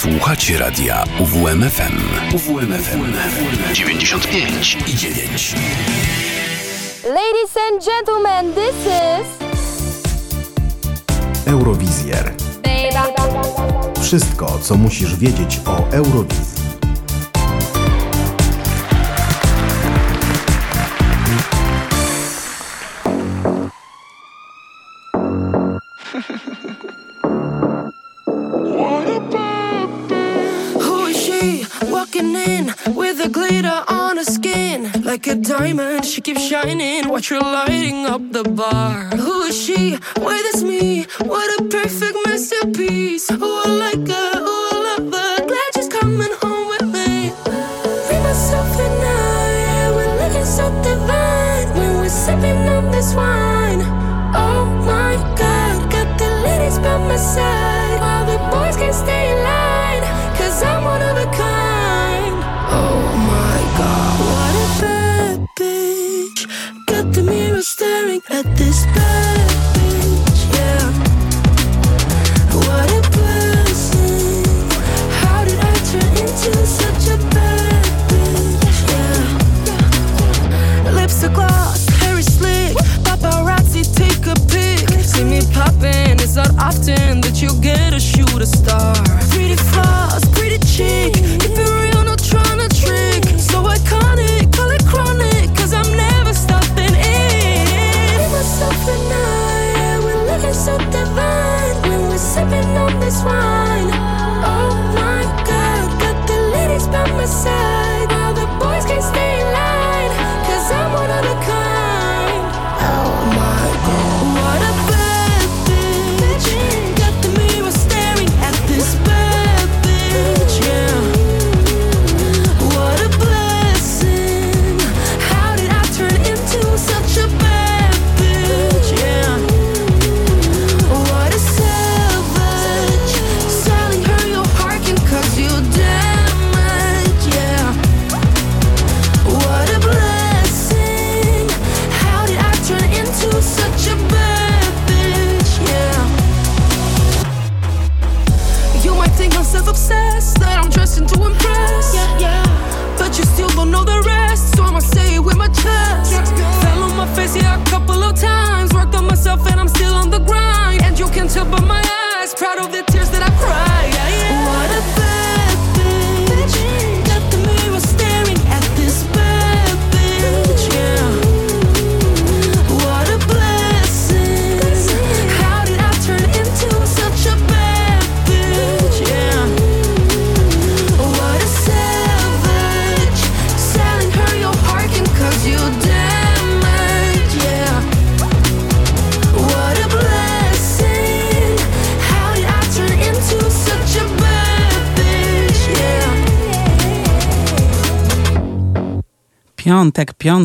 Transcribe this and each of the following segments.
Słuchacie radia UWMFM. UWMFM 95 i 9. Ladies and gentlemen, this is Eurowizjer. Wszystko, co musisz wiedzieć o Eurowizji. Like a diamond, she keeps shining. Watch her lighting up the bar. Who is she? Why that's me? What a perfect masterpiece. Oh, I like her, oh, I love her. Glad she's coming home with me. Read myself and I, we're looking so divine when we're sipping on this wine. Oh my god, got the ladies by my side while the boys can't stay in line. Cause I'm one of a kind. Get a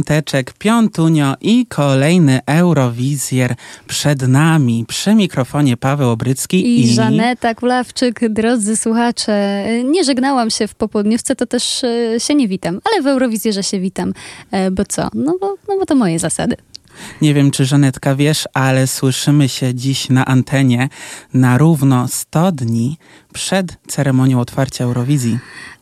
piąteczek, piątunio i kolejny Eurowizjer przed nami. Przy mikrofonie Paweł Obrycki I, Żaneta Kulawczyk, drodzy słuchacze, nie żegnałam się w popłudniówce, to też e, się nie witam, ale w Eurowizjerze się witam. E, Bo co? No bo, no bo to moje zasady. Nie wiem, czy Żanetka wiesz, ale słyszymy się dziś na antenie na równo 100 dni przed ceremonią otwarcia Eurowizji.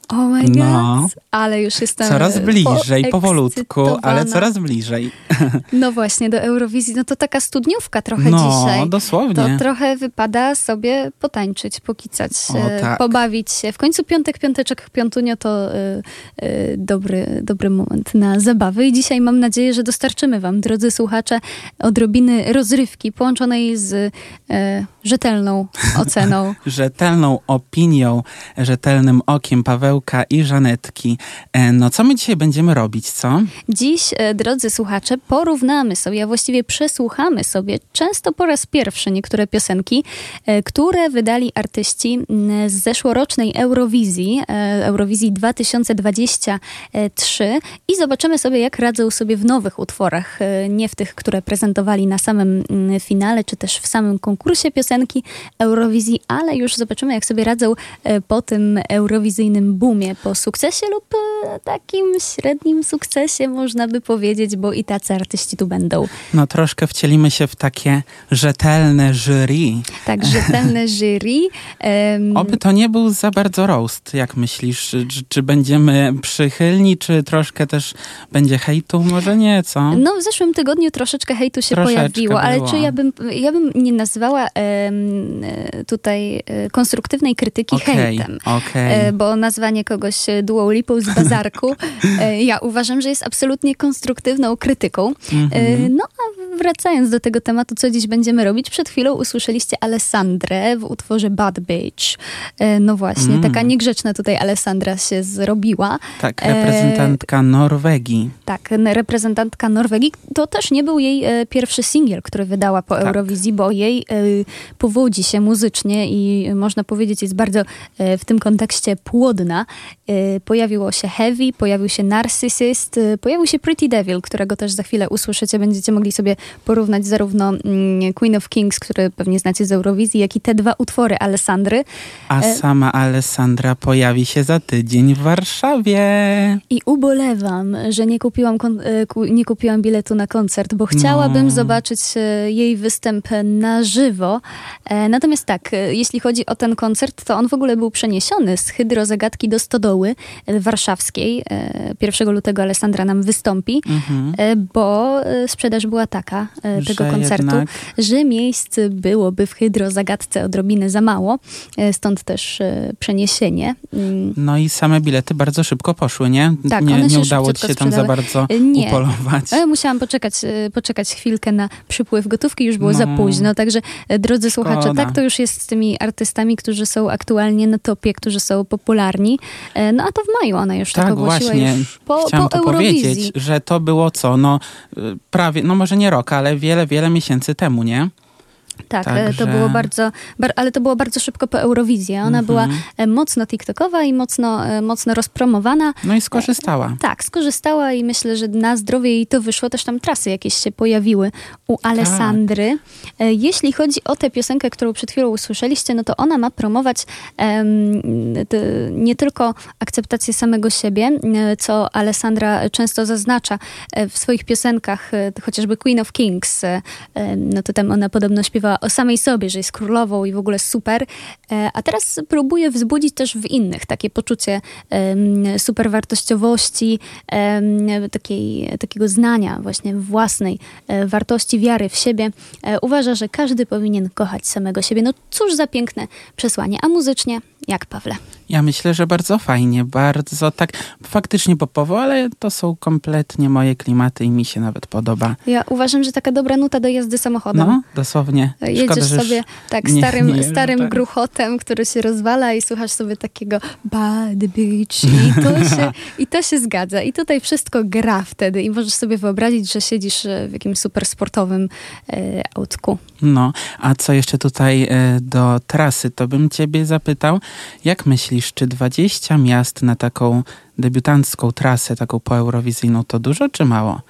Oh my god, No. ale już jestem Coraz bliżej, powolutku, ale coraz bliżej. No właśnie, do Eurowizji, no to taka studniówka trochę No, dzisiaj. dosłownie. To trochę wypada sobie potańczyć, pokicać, O, e, tak. pobawić się. W końcu piątek, piąteczek, piątunio to e, e, dobry, dobry moment na zabawy i dzisiaj mam nadzieję, że dostarczymy wam, drodzy słuchacze, odrobiny rozrywki połączonej z e, rzetelną oceną. Rzetelną opinią, rzetelnym okiem Pawełka i Żanetki. E, No co my dzisiaj będziemy robić, co? Dziś, e, drodzy słuchacze, porównamy sobie, a właściwie przesłuchamy sobie często po raz pierwszy niektóre piosenki, e, które wydali artyści z zeszłorocznej Eurowizji, Eurowizji 2023 i zobaczymy sobie, jak radzą sobie w nowych utworach, nie w tych, które prezentowali na samym finale, czy też w samym konkursie piosenki Eurowizji, ale już zobaczymy, jak sobie radzą po tym eurowizyjnym boomie, po sukcesie lub e, takim średnim sukcesie, można by powiedzieć, bo i tacy artyści tu będą. No troszkę wcielimy się w takie rzetelne jury. Tak, rzetelne jury. Um, Oby to nie był za bardzo roast, jak myślisz? Czy, czy będziemy przychylni, czy troszkę też będzie hejtu? Może nie, co? No w zeszłym tygodniu troszeczkę hejtu się Troszeczkę pojawiło, ale było. czy ja bym, ja bym nie nazwała em, e, tutaj e, konstruktywnej krytyki Okej, hejtem. E, Bo nazwanie kogoś e, duą lipą z bazarku, e, ja uważam, że jest absolutnie konstruktywną krytyką. Mhm. E, No a wracając do tego tematu, co dziś będziemy robić, przed chwilą usłyszeliście Alessandrę w utworze Bad Bitch. E, No właśnie, Mm. taka niegrzeczna tutaj Alessandra się zrobiła. Tak, reprezentantka Norwegii. Tak, reprezentantka Norwegii. To też nie był jej pierwszy singiel, który wydała po Tak. Eurowizji, bo jej powodzi się muzycznie i można powiedzieć jest bardzo w tym kontekście płodna. E, pojawiło się Heavy, pojawił się Narcissist, e, pojawił się Pretty Devil, którego też za chwilę usłyszycie. Będziecie mogli sobie porównać zarówno mm, Queen of Kings, który pewnie znacie z Eurowizji, jak i te dwa utwory Alessandry. A E, sama Alessandra pojawi się za tydzień w Warszawie. I ubolewam, że nie kupiłam, nie kupiłam biletu na koncert, bo chciałabym No. zobaczyć jej występ na żywo. E, Natomiast tak, jeśli chodzi o ten koncert, to on w ogóle był przeniesiony z Hydrozagadki do Stodoły e, Warszawskiej. E, 1 lutego Alessandra nam wystąpi, Mhm. e, bo e, sprzedaż była taka e, tego Że koncertu, jednak- że miejsc byłoby w Hydrozagadce odrobinę za mało. E, Stąd też e, przeniesienie. Mm, No i same bilety bardzo szybko poszły, nie? Tak, nie nie udało ci się tam za sprzedały. bardzo E, nie. upolować. Musiałam poczekać, e, poczekać chwilkę na przypływ gotówki, już było za No. późno. Także, e, drodzy słuchacze, Szkoda. tak to już jest z tymi artystami, którzy są aktualnie na topie, którzy są popularni. E, No a to w maju ona już tak, Tak, ogłosiła, właśnie. już po, Chciałam po Eurowizji. powiedzieć, że to było co? No y, prawie, no może nie rok, ale wiele, wiele miesięcy temu, nie? Tak, e, Także- to było bardzo, bar, ale to było bardzo szybko po Eurowizji. Ona Mhm. była e, mocno TikTokowa i mocno, e, mocno rozpromowana. No i skorzystała. Tak, skorzystała i myślę, że na zdrowie jej to wyszło. Też tam trasy jakieś się pojawiły u Alessandry. E, Jeśli chodzi o tę piosenkę, którą przed chwilą usłyszeliście, no to ona ma promować nie tylko akceptację samego siebie, co Alessandra często zaznacza w swoich piosenkach, chociażby Queen of Kings, no to tam ona podobno śpiewa o samej sobie, że jest królową i w ogóle super. E, A teraz próbuje wzbudzić też w innych takie poczucie superwartościowości, takiej, takiego znania właśnie własnej e, wartości, wiary w siebie. E, Uważa, że każdy powinien kochać samego siebie. No cóż za piękne przesłanie. A muzycznie, jak Pawle? Ja myślę, że bardzo fajnie, bardzo tak faktycznie popowo, ale to są kompletnie moje klimaty i mi się nawet podoba. Ja uważam, że taka dobra nuta do jazdy samochodem. No, dosłownie. Jedziesz Szkoda, sobie tak nie- starym, nie starym tak. gruchotem, który się rozwala i słuchasz sobie takiego bad beach i to, się, i to się zgadza. I tutaj wszystko gra wtedy i możesz sobie wyobrazić, że siedzisz e, w jakimś super sportowym e, autku. No, a co jeszcze tutaj e, do trasy, to bym ciebie zapytał, jak myślisz, czy 20 miast na taką debiutancką trasę, taką poeurowizyjną, to dużo czy mało?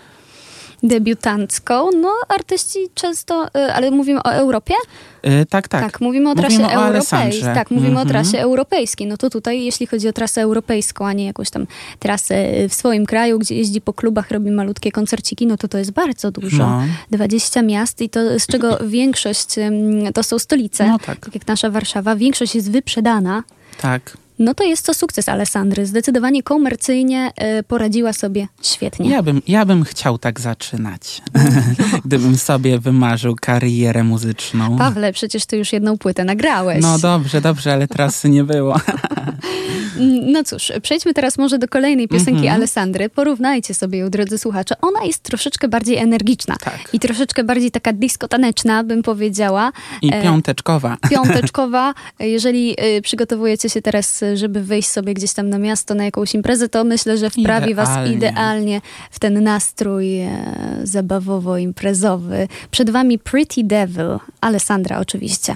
Debiutancką, no artyści często, e, ale mówimy o Europie? E, tak, tak. mówimy o trasie Mówimy o europejskiej. Alessandrze. Tak, mówimy Mhm. o trasie europejskiej. No to tutaj, jeśli chodzi o trasę europejską, a nie jakąś tam trasę w swoim kraju, gdzie jeździ po klubach, robi malutkie koncerciki, no to to jest bardzo dużo. No. 20 miast i to z czego większość to są stolice, No tak. tak jak nasza Warszawa, większość jest wyprzedana. Tak. No to jest to sukces Alessandry. Zdecydowanie komercyjnie e, poradziła sobie świetnie. Ja bym, ja bym chciał tak zaczynać, gdybym sobie wymarzył karierę muzyczną. Pawle, przecież ty już jedną płytę nagrałeś. No dobrze, dobrze, ale trasy nie było. Mm, No cóż, przejdźmy teraz może do kolejnej piosenki Mhm. Alessandry. Porównajcie sobie ją, drodzy słuchacze. Ona jest troszeczkę bardziej energiczna Tak. i troszeczkę bardziej taka dyskotaneczna, bym powiedziała. I E, piąteczkowa. Piąteczkowa. Jeżeli y, przygotowujecie się teraz, żeby wyjść sobie gdzieś tam na miasto, na jakąś imprezę, to myślę, że wprawi was Idealnie. idealnie w ten nastrój e, zabawowo-imprezowy. Przed wami Pretty Devil, Alessandra oczywiście.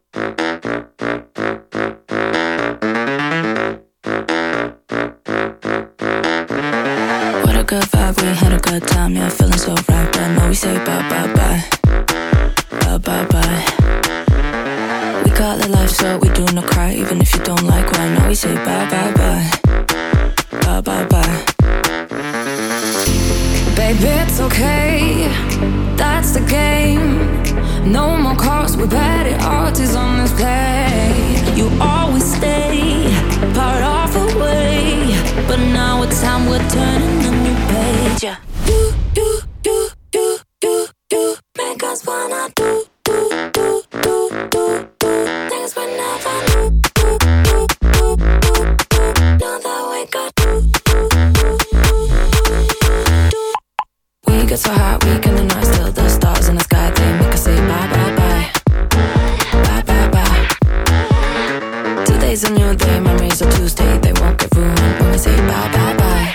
New day, Tuesday. They won't get ruined when we say bye bye bye,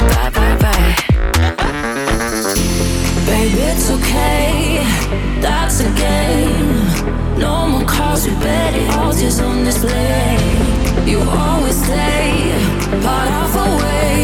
bye bye bye. Baby, it's okay, that's a game. No more calls, we bet it all just on display. You always stay part of a way,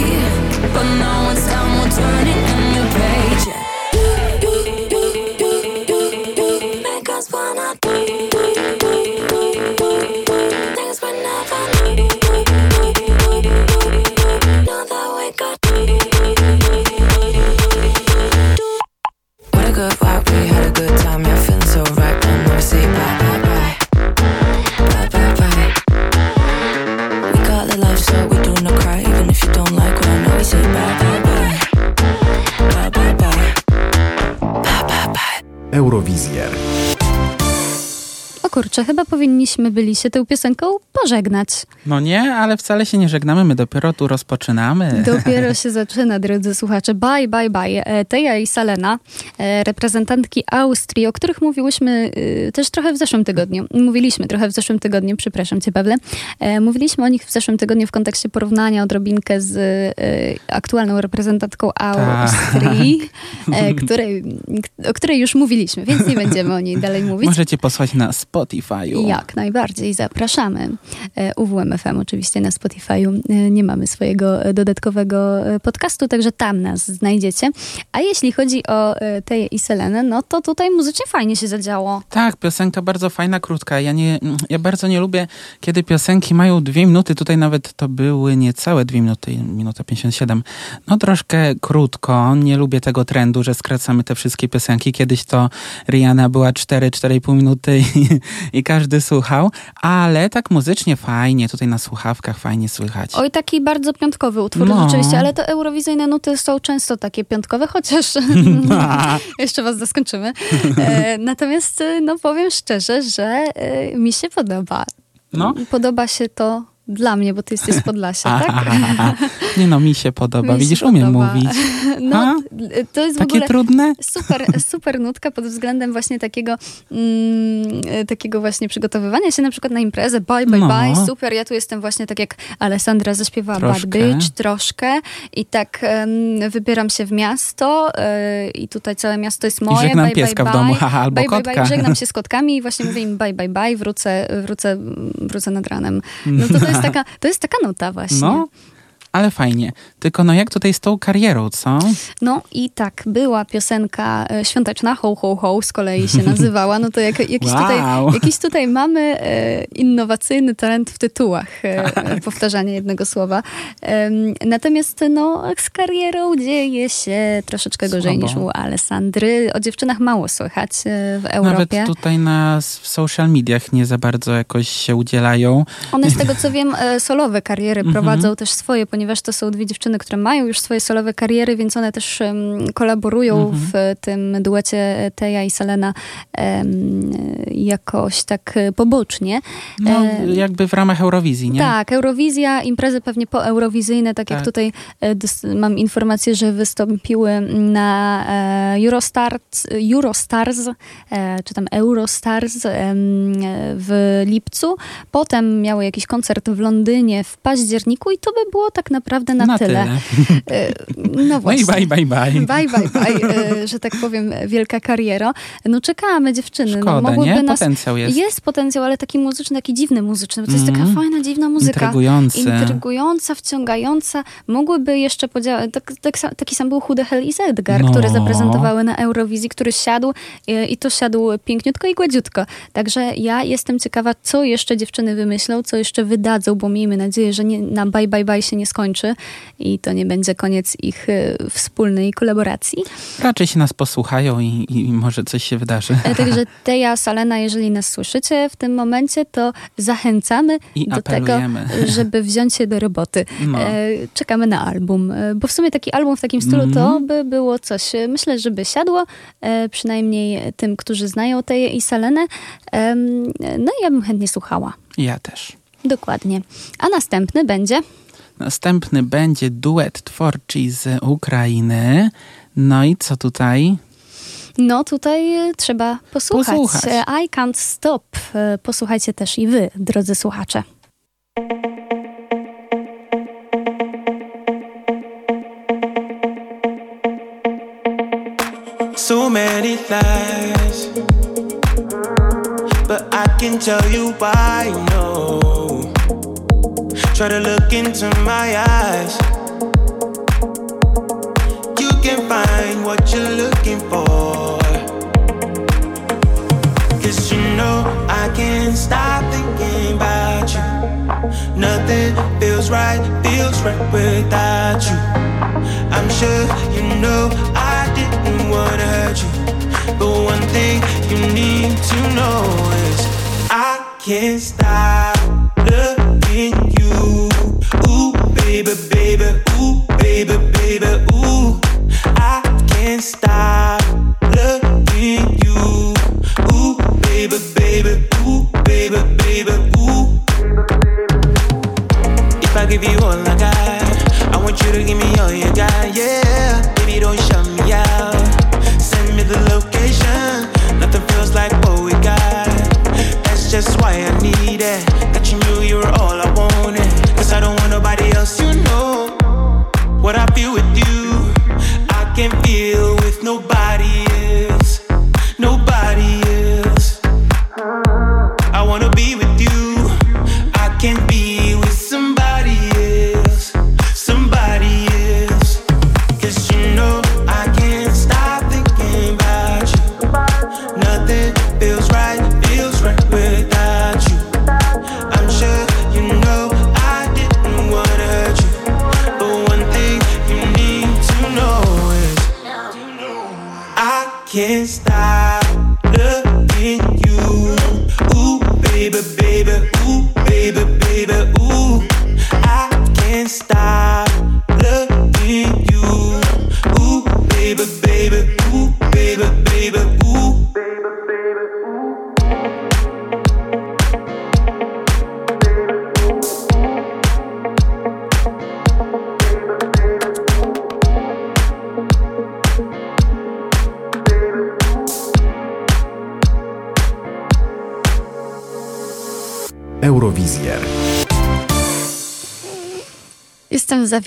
kurczę, chyba powinniśmy byli się tą piosenką pożegnać. No nie, ale wcale się nie żegnamy, my dopiero tu rozpoczynamy. Dopiero się zaczyna, drodzy słuchacze. Bye, bye, bye. E, Teja i Salena, e, reprezentantki Austrii, o których mówiłyśmy e, też trochę w zeszłym tygodniu. Mówiliśmy trochę w zeszłym tygodniu, przepraszam cię, Pawle. Mówiliśmy o nich w zeszłym tygodniu w kontekście porównania odrobinkę z aktualną reprezentantką Austrii, e, której, o której już mówiliśmy, więc nie będziemy o niej dalej mówić. Możecie posłać na Spotify'u. Jak najbardziej zapraszamy. E, UWMFM oczywiście na Spotify'u e, nie mamy swojego e, dodatkowego podcastu, także tam nas znajdziecie. A jeśli chodzi o Teję i Selenę, no to tutaj muzycznie fajnie się zadziało. Tak, piosenka bardzo fajna, krótka. Ja, nie, ja bardzo nie lubię, kiedy piosenki mają dwie minuty. Tutaj nawet to były niecałe dwie minuty, minuta 57. No troszkę krótko. Nie lubię tego trendu, że skracamy te wszystkie piosenki. Kiedyś to Rihanna była 4-4,5 minuty i, i każdy słuchał, ale tak muzycznie fajnie, tutaj na słuchawkach fajnie słychać. Oj, taki bardzo piątkowy utwór No. rzeczywiście, ale to eurowizyjne nuty są często takie piątkowe, chociaż jeszcze was zaskoczymy. E, natomiast e, no powiem szczerze, że e, mi się podoba. No. Podoba się to dla mnie, bo ty jesteś z Podlasia, tak? Nie no, mi się podoba. Mi się Widzisz, umiem podoba. mówić. No, to jest w Takie ogóle trudne? super, super nutka pod względem właśnie takiego mm, takiego właśnie przygotowywania się na przykład na imprezę. Bye, bye, No. bye, super. Ja tu jestem właśnie tak jak Alessandra zaśpiewała Bad Troszkę. Bitch, troszkę i tak em, wybieram się w miasto e, i tutaj całe miasto jest moje. żegnam bye, pieska bye, w domu, bye. haha, albo bye, bye, kotka. bye. Żegnam się z kotkami i właśnie mówię im bye, bye, bye, wrócę, wrócę, wrócę nad ranem. No to, to, jest taka, to jest taka nuta właśnie. No. Ale fajnie. Tylko no jak tutaj z tą karierą, co? No i tak, była piosenka e, świąteczna, ho, ho, ho, z kolei się nazywała. No to jak, jakiś, Wow. tutaj, jakiś tutaj mamy e, innowacyjny talent w tytułach, e, powtarzanie jednego słowa. Em, natomiast no, z karierą dzieje się troszeczkę gorzej Słabo. niż u Alessandry. O dziewczynach mało słychać e, w Europie. Nawet tutaj na w social mediach nie za bardzo jakoś się udzielają. One z tego co wiem, e, solowe kariery Mhm. prowadzą też swoje, ponieważ to są dwie dziewczyny, które mają już swoje solowe kariery, więc one też em, kolaborują Mhm. w tym duecie Teja i Selena em, jakoś tak e, pobocznie. No, E, jakby w ramach Eurowizji, nie? Tak, Eurowizja, imprezy pewnie poeurowizyjne, tak, jak Tak. tutaj e, dys- mam informację, że wystąpiły na e, Eurostars, Eurostars e, czy tam Eurostars e, w lipcu. Potem miały jakiś koncert w Londynie w październiku i to by było tak naprawdę na, tyle. E, No No właśnie. i bye, bye, bye. Bye, bye, bye, że tak powiem, wielka kariera. No czekamy dziewczyny. no, Szkoda, mogłyby nie? nas Potencjał jest. jest potencjał, ale taki muzyczny, taki dziwny muzyczny, bo to jest Mhm. taka fajna, dziwna muzyka. Intrygujący. Intrygująca, wciągająca. Mogłyby jeszcze podziałać. Tak, tak, taki sam był Chude Hell i Zedgar, No. które zaprezentowały na Eurowizji, który siadł e, i to siadł piękniutko i gładziutko. Także ja jestem ciekawa, co jeszcze dziewczyny wymyślą, co jeszcze wydadzą, bo miejmy nadzieję, że nie, na bye bye bye się nie skończy i to nie będzie koniec ich e, wspólnej kolaboracji. Raczej się nas posłuchają i, i może coś się wydarzy. E, Także Teja, Salena, jeżeli nas słyszycie w tym momencie, to zachęcamy I do apelujemy. tego, żeby wziąć się do roboty. No. E, Czekamy na album, bo w sumie taki album w takim stylu to Mhm. by było coś, myślę, żeby siadło, przynajmniej tym, którzy znają Teję i Salenę. No i ja bym chętnie słuchała. Ja też. Dokładnie. A następny będzie... Następny będzie duet twórczy z Ukrainy. No i co tutaj? No tutaj e, trzeba posłuchać. Posłuchać. E, I Can't Stop. E, Posłuchajcie też i wy, drodzy słuchacze. So many lies, but I can tell you why. No, try to look into my eyes. You can find what you're looking for. Cause you know I can't stop thinking about you. Nothing feels right, feels right without you. I'm sure you know I didn't wanna hurt you. But one thing you need to know is I can't stop looking you. Baby, baby, ooh, baby,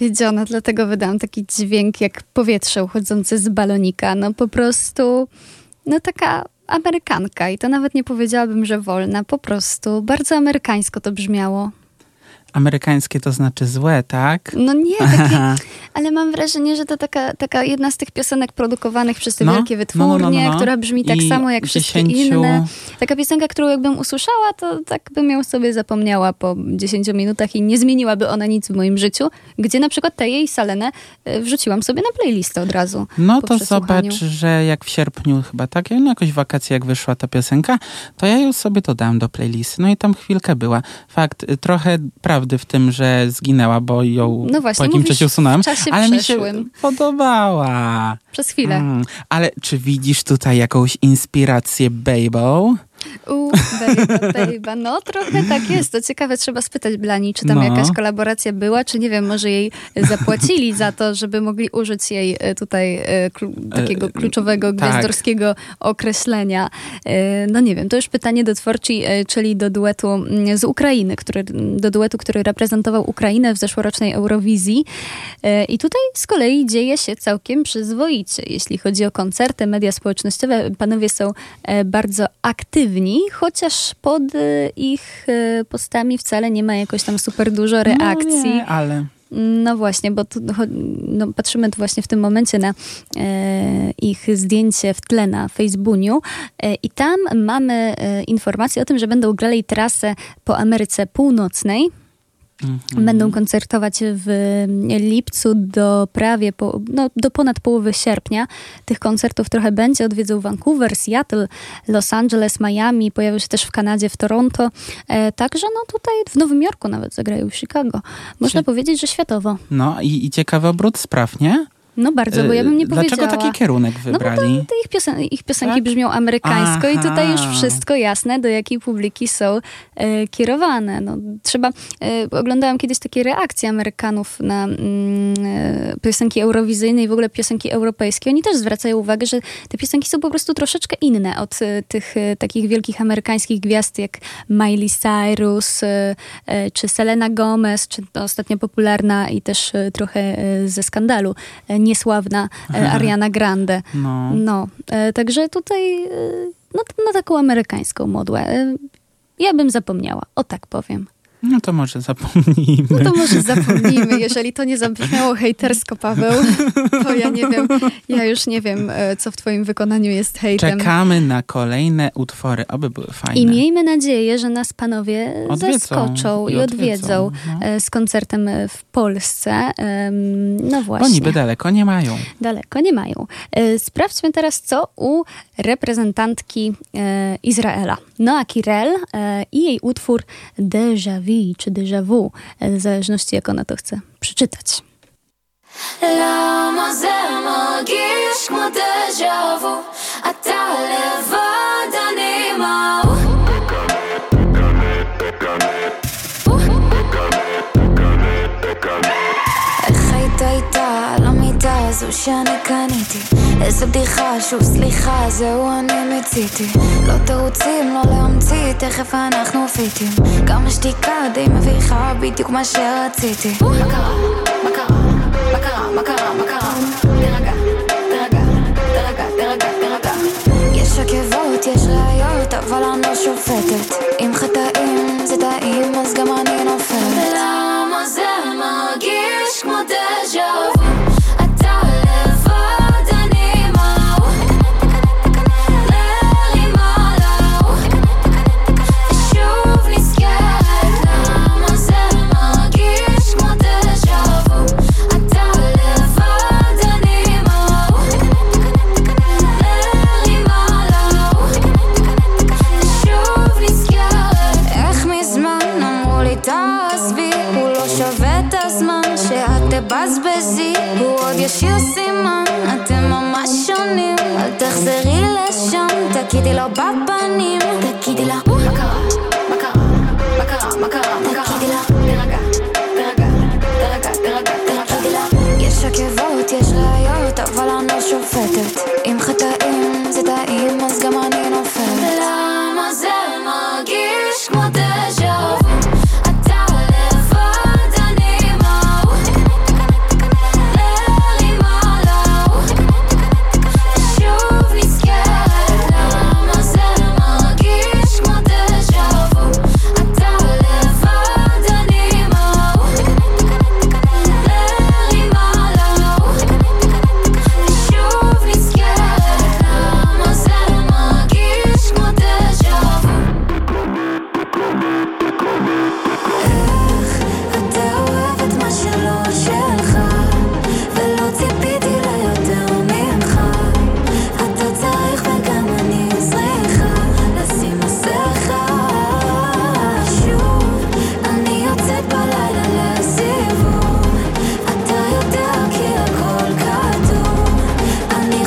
Zawiedziona, dlatego wydałam taki dźwięk jak powietrze uchodzące z balonika. No po prostu, no taka Amerykanka i to nawet nie powiedziałabym, że wolna. Po prostu bardzo amerykańsko to brzmiało. Amerykańskie to znaczy złe, tak? No nie, takie, ale mam wrażenie, że to taka, taka jedna z tych piosenek produkowanych przez te No, wielkie no, wytwórnie, no, no, no. która brzmi tak I samo jak wszystkie dziesięciu- inne. Taka piosenka, którą jakbym usłyszała, to tak bym ją sobie zapomniała po 10 minutach i nie zmieniłaby ona nic w moim życiu, gdzie na przykład tę jej Salenę e, wrzuciłam sobie na playlistę od razu. No to zobacz, że jak w sierpniu chyba tak, no jakoś wakacje jak wyszła ta piosenka, to ja ją sobie dodałam do playlisty. No i tam chwilkę była. Fakt, trochę prawdy w tym, że zginęła, bo ją No właśnie, po mówisz czasie usunąłem, czasie ale mi się podobała. Przez chwilę. Mm, ale czy widzisz tutaj jakąś inspirację Babel? U, bejba, bejba. No trochę tak jest. To ciekawe, trzeba spytać Blani, czy tam No. jakaś kolaboracja była, czy nie wiem, może jej zapłacili za to, żeby mogli użyć jej e, tutaj e, klu- takiego kluczowego, tak. gwiazdorskiego określenia. E, No nie wiem, to już pytanie do Tworci, e, czyli do duetu mm, z Ukrainy, który, do duetu, który reprezentował Ukrainę w zeszłorocznej Eurowizji. E, I tutaj z kolei dzieje się całkiem przyzwoicie. Jeśli chodzi o koncerty, media społecznościowe, panowie są e, bardzo aktywni, chociaż pod e, ich e, postami wcale nie ma jakoś tam super dużo reakcji. No nie, ale... No właśnie, bo tu, no, patrzymy tu właśnie w tym momencie na e, ich zdjęcie w tle na Facebooku e, i tam mamy e, informację o tym, że będą grali trasę po Ameryce Północnej. Będą koncertować w lipcu do prawie, po, no, do ponad połowy sierpnia. Tych koncertów trochę będzie. Odwiedzą Vancouver, Seattle, Los Angeles, Miami. Pojawią się też w Kanadzie, w Toronto. E, także no tutaj w Nowym Jorku nawet zagrają w Chicago. Można Cie- powiedzieć, że światowo. No i, i ciekawy obrót spraw, nie? No bardzo, bo ja bym nie E, Dlaczego powiedziała. taki kierunek No bo to, wybrali? ich, piosen ich piosenki Tak? brzmią amerykańsko i tutaj już Aha. wszystko jasne, do jakiej publiki są e, kierowane. No, trzeba, e, oglądałam kiedyś takie reakcje Amerykanów na mm, piosenki eurowizyjne i w ogóle piosenki europejskie. Oni też zwracają uwagę, że te piosenki są po prostu troszeczkę inne od e, tych takich wielkich amerykańskich gwiazd jak Miley Cyrus, czy Selena Gomez, czy ostatnio popularna i też trochę ze skandalu niesławna e, Ariana Grande. No. No, e, także tutaj e, no, na taką amerykańską modłę. Ja bym zapomniała, o tak powiem. No to może zapomnijmy. No to może zapomnijmy, jeżeli to nie zabrzmiało hejtersko, Paweł, to ja nie wiem, ja już nie wiem, e, co w twoim wykonaniu jest hejtem. Czekamy na kolejne utwory, oby były fajne. I miejmy nadzieję, że nas panowie Odwiedzą zaskoczą i, i odwiedzą, no. e, z koncertem w Polsce. No Bo właśnie. niby daleko nie mają. Daleko nie mają. E, Sprawdźmy teraz, co u reprezentantki Izraela. Noa Kirel i jej utwór Déjà vu, czy Déjà vu, e, w zależności jak ona to chce przeczytać. למה זה מרגיש כמו דז'ה וו? אתה לבד, אני מהו? איך היית איתה על המיטה הזו שאני קניתי? איזה בדיחה, שוב סליחה, זהו אני מיציתי לא תירוצים, לא להמציא, תכף אנחנו פיטים גם השתיקה די מביכה, בדיוק מה שרציתי מה קרה? מה קרה? מה קרה? מה קרה? מה קרה? תירגע, תירגע, תירגע, תירגע, תירגע יש עקבות, יש ראיות, אבל אני לא שופטת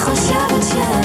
好下很适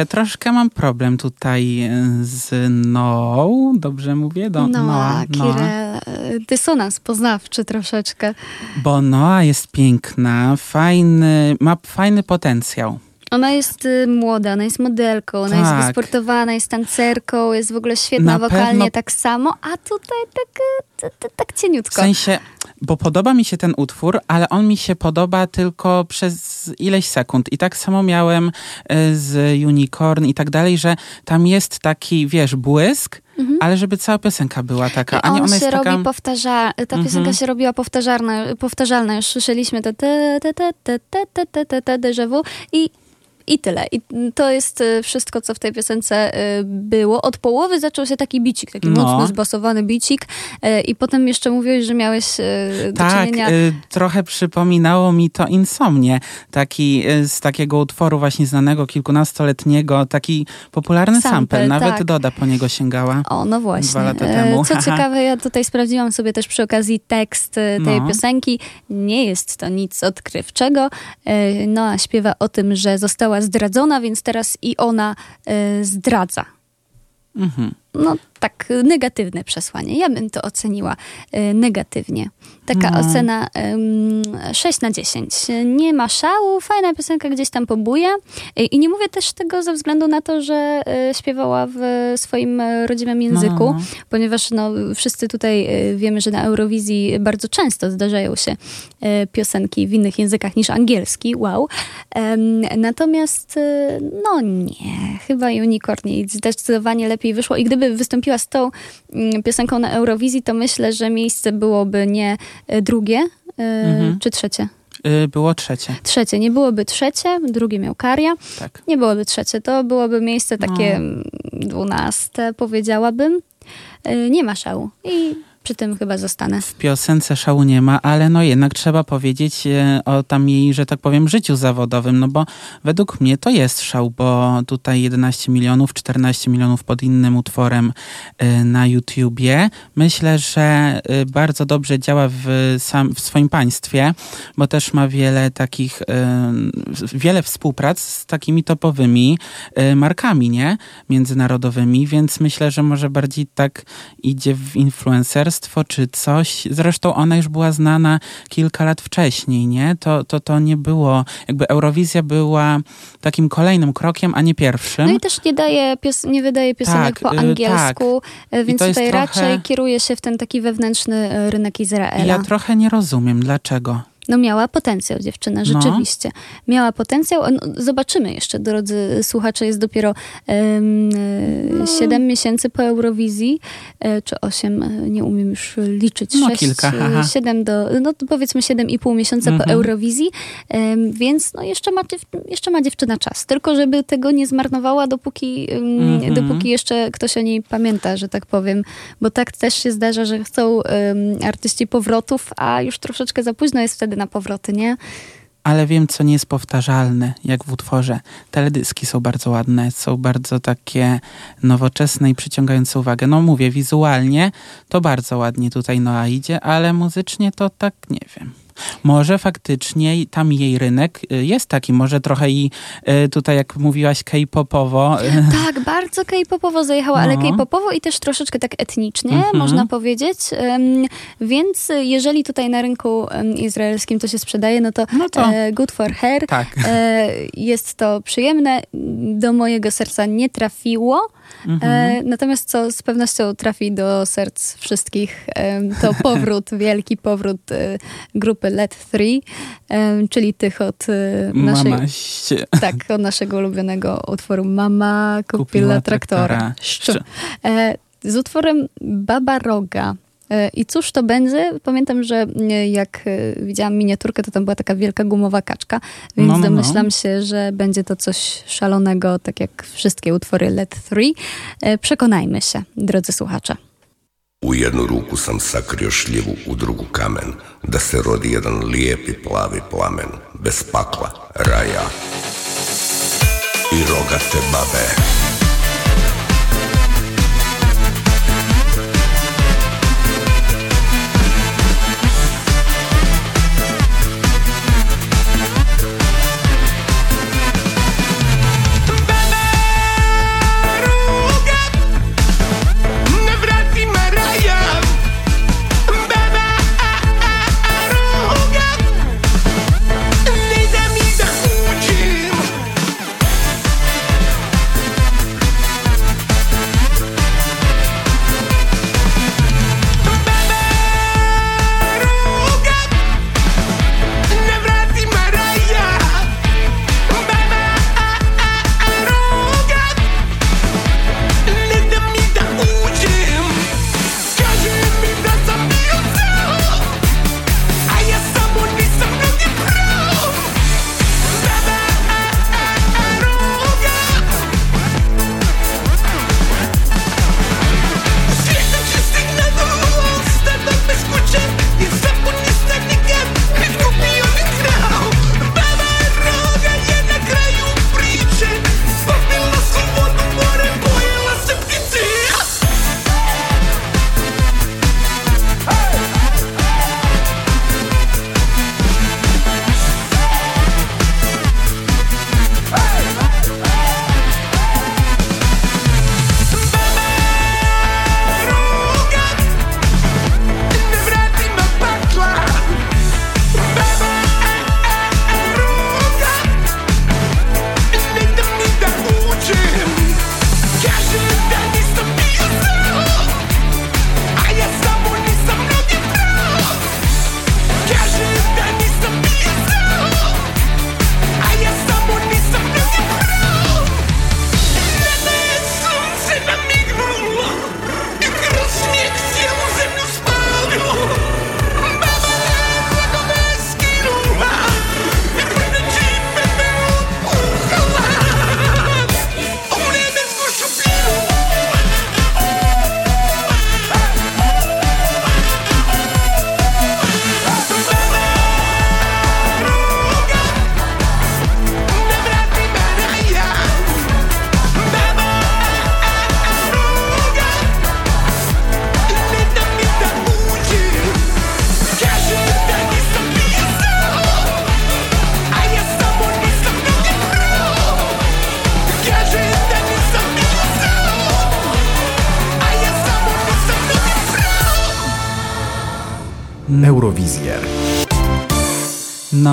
Kurczę, troszkę mam problem tutaj e, z Noą, dobrze mówię? Do, No, Noa, Noa. Kire, e, dysonans poznawczy troszeczkę. Bo Noa jest piękna, fajny, ma fajny potencjał. Ona jest y, młoda, ona jest modelką, ona jest Tak. wysportowana, jest tancerką, jest w ogóle świetna Na wokalnie pewno- tak samo, a tutaj tak, y, t- t- tak W cieniutko. sensie, bo podoba mi się ten utwór, ale on mi się podoba tylko przez ileś sekund. I tak samo miałem e, z Unicorn i tak dalej, że tam jest taki, wiesz, błysk, ale żeby cała piosenka była taka, Mhm. I a nie on ona się jest robi taka... powtarza... Ta Mhm. piosenka się robiła powtarzalna, powtarzalna. Już słyszeliśmy to te, te, te, te, te, te, te, te, te, déjà vu i i tyle. I to jest y, wszystko, co w tej piosence y, było. Od połowy zaczął się taki bicik, taki No. mocno zbasowany bicik. y, I potem jeszcze mówiłeś, że miałeś do Tak, czynienia... y, trochę przypominało mi to Insomnie, taki z takiego utworu właśnie znanego kilkunastoletniego, taki popularny sample, Sample, nawet tak. Doda po niego sięgała. O, no właśnie. Dwa lata temu. Co ciekawe, ja tutaj sprawdziłam sobie też przy okazji tekst tej No. piosenki. Nie jest to nic odkrywczego. E, Noa śpiewa o tym, że została zdradzona, więc teraz i ona e, zdradza. Mhm. No tak, negatywne przesłanie. Ja bym to oceniła e, negatywnie. Taka No. ocena em, 6 na 10. Nie ma szału, fajna piosenka gdzieś tam pobuje. I nie mówię też tego ze względu na to, że e, śpiewała w swoim e, rodzimym języku, No. ponieważ no, wszyscy tutaj wiemy, że na Eurowizji bardzo często zdarzają się piosenki w innych językach niż angielski. Wow. Natomiast no nie, chyba Unicorn jej zdecydowanie lepiej wyszło i gdyby wystąpiła z tą mm, piosenką na Eurowizji, to myślę, że miejsce byłoby nie e, drugie, e, Mhm. czy trzecie. Y, Było trzecie, Trzecie, nie byłoby trzecie, drugie miał Karia, tak. nie byłoby trzecie, to byłoby miejsce takie No. mm, dwunaste, powiedziałabym. E, Nie ma szału i przy tym chyba zostanę. W piosence szału nie ma, ale no jednak trzeba powiedzieć e, o tam jej, że tak powiem, życiu zawodowym, no bo według mnie to jest szał, bo tutaj 11 milionów, 14 milionów pod innym utworem e, na YouTubie. Myślę, że e, bardzo dobrze działa w, sam, w swoim państwie, bo też ma wiele takich, wiele współprac z takimi topowymi markami, nie? Międzynarodowymi, więc myślę, że może bardziej tak idzie w influencerstwo czy coś. Zresztą ona już była znana kilka lat wcześniej, nie? To, to, to nie było, jakby Eurowizja była takim kolejnym krokiem, a nie pierwszym. No i też nie, daje pios- nie wydaje piosenek Tak, po y, angielsku, e, więc tutaj trochę- raczej kieruje się w ten taki wewnętrzny e, rynek Izraela. ja trochę nie rozumiem, dlaczego. No miała potencjał dziewczyna, No. rzeczywiście. Miała potencjał. No, zobaczymy jeszcze, drodzy słuchacze, jest dopiero em, No. e, 7 miesięcy po Eurowizji, e, czy 8, e, nie umiem już liczyć. No, 6, kilka, haha. 7 do, no powiedzmy 7,5 miesiąca po Mhm. Eurowizji, em, więc no jeszcze ma, jeszcze ma dziewczyna czas. Tylko żeby tego nie zmarnowała, dopóki, em, Mhm. dopóki jeszcze ktoś o niej pamięta, że tak powiem. Bo tak też się zdarza, że chcą em, artyści powrotów, a już troszeczkę za późno jest wtedy na powroty, nie? Ale wiem, co nie jest powtarzalne, jak w utworze. Teledyski są bardzo ładne, są bardzo takie nowoczesne i przyciągające uwagę. No mówię, wizualnie to bardzo ładnie tutaj Noa idzie, ale muzycznie to tak nie wiem. Może faktycznie tam jej rynek y, jest taki, może trochę i y, tutaj, jak mówiłaś, K-popowo. y, Tak, bardzo K-popowo zajechała, ale No. K-popowo i też troszeczkę tak etnicznie, Mhm. można powiedzieć. Więc jeżeli tutaj na rynku izraelskim to się sprzedaje, no to, No to- e, good for her. Tak. E, jest to przyjemne. Do mojego serca nie trafiło. Mhm. E, natomiast co z pewnością trafi do serc wszystkich, to powrót, wielki powrót e, grupy Let 3, em, czyli tych od e, naszej Mama się tak, od naszego ulubionego utworu Mama kupiła, traktora. Szczu. E, z utworem Baba Roga. E, I cóż to będzie? Pamiętam, że e, jak e, widziałam miniaturkę, to tam była taka wielka gumowa kaczka, więc No, no, no. domyślam się, że będzie to coś szalonego, tak jak wszystkie utwory Let 3. E, Przekonajmy się, drodzy słuchacze. U jednu ruku sam sakrio šljivu, u drugu kamen, da se rodi jedan lijepi plavi plamen, bez pakla, raja i rogate babe.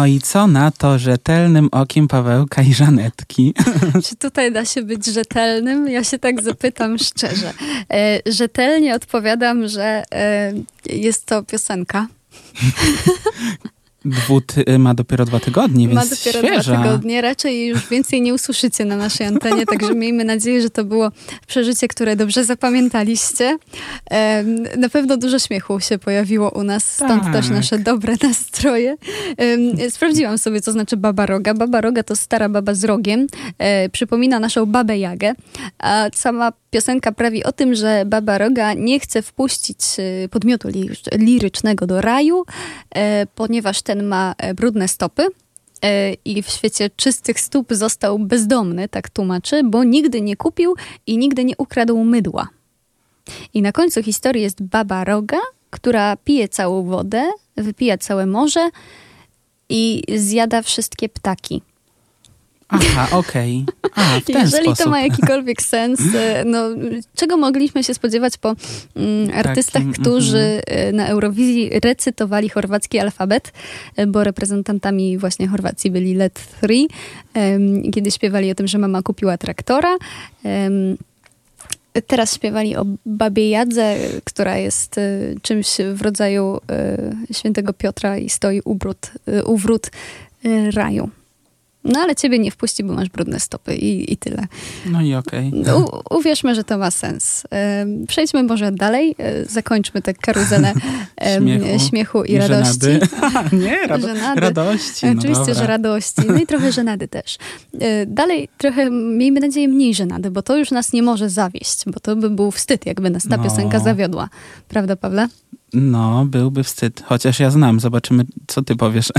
I co na to rzetelnym okiem Pawełka i Żanetki? Czy tutaj da się być rzetelnym? Ja się tak zapytam szczerze. E, rzetelnie odpowiadam, że e, jest to piosenka. Dwót y, ma dopiero dwa tygodnie, więc Ma dopiero świeża. dwa tygodnie. Raczej już więcej nie usłyszycie na naszej antenie, także miejmy nadzieję, że to było przeżycie, które dobrze zapamiętaliście. Na pewno dużo śmiechu się pojawiło u nas, stąd Tak. też nasze dobre nastroje. Sprawdziłam sobie, co znaczy baba roga. Baba roga to stara baba z rogiem. E, Przypomina naszą babę Jagę. A sama piosenka prawi o tym, że baba roga nie chce wpuścić e, podmiotu lir- lirycznego do raju, e, ponieważ ten ma e, brudne stopy. E, I w świecie czystych stóp został bezdomny, tak tłumaczy, bo nigdy nie kupił i nigdy nie ukradł mydła. I na końcu historii jest baba roga, która pije całą wodę, wypija całe morze i zjada wszystkie ptaki. Aha, okej. Ten Jeżeli sposób. to ma jakikolwiek sens, e, no, czego mogliśmy się spodziewać po mm, artystach, Takim, którzy e, na Eurowizji recytowali chorwacki alfabet, e, bo reprezentantami właśnie Chorwacji byli Let 3, em, kiedy śpiewali o tym, że mama kupiła traktora. Em, Teraz śpiewali o babie Jadze, która jest e, czymś w rodzaju e, świętego Piotra i stoi u, brud, e, u wrót raju. No ale ciebie nie wpuści, bo masz brudne stopy i, i tyle. No i okej. U, uwierzmy, że to ma sens. Przejdźmy może dalej, e, zakończmy tę karuzelę Śmiechu śmiechu i I radości. nie, rado- Żenady. radości. No Oczywiście, dobra. że radości. No i trochę żenady też. E, Dalej trochę, miejmy nadzieję, mniej żenady, bo to już nas nie może zawieść, bo to by był wstyd, jakby nas ta No. piosenka zawiodła. Prawda, Pawle? No, byłby wstyd. Chociaż ja znam, zobaczymy, co ty powiesz.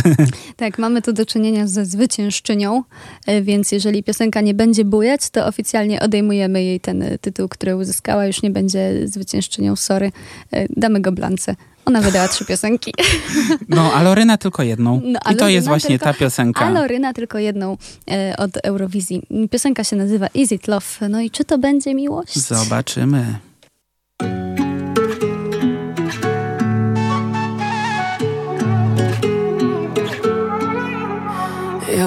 Tak, mamy tu do czynienia ze zwyciężczynią, e, więc jeżeli piosenka nie będzie bujać, to oficjalnie odejmujemy jej ten e, tytuł, który uzyskała. Już nie będzie zwyciężczynią, sorry. E, Damy go blance. Ona wydała trzy piosenki. No, a Loryna tylko jedną. No, I to jest właśnie tylko- ta piosenka. A Loryna tylko jedną e, od Eurowizji. Piosenka się nazywa Is It Love. No i czy to będzie miłość? Zobaczymy.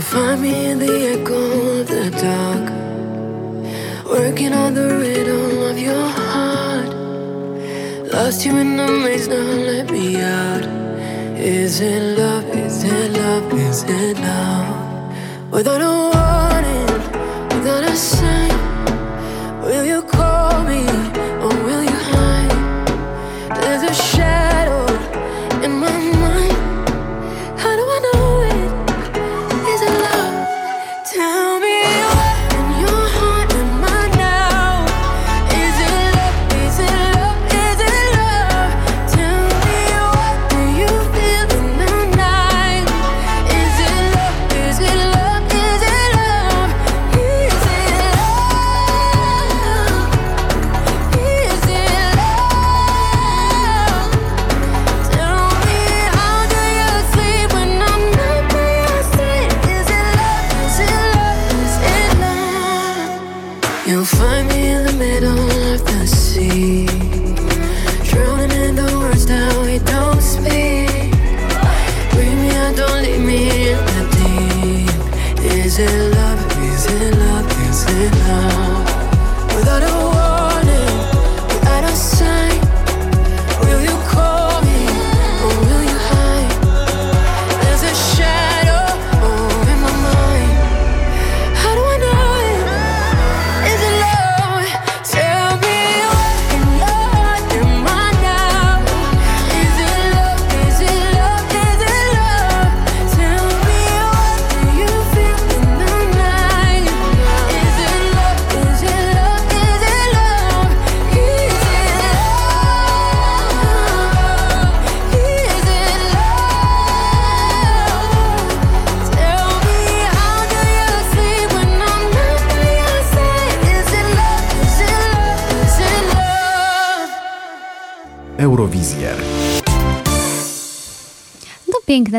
Find me in the echo of the dark, working on the rhythm of your heart. Lost you in the maze, now let me out. Is it love? Is it love? Is it love? Without a warning, without a sign, will you call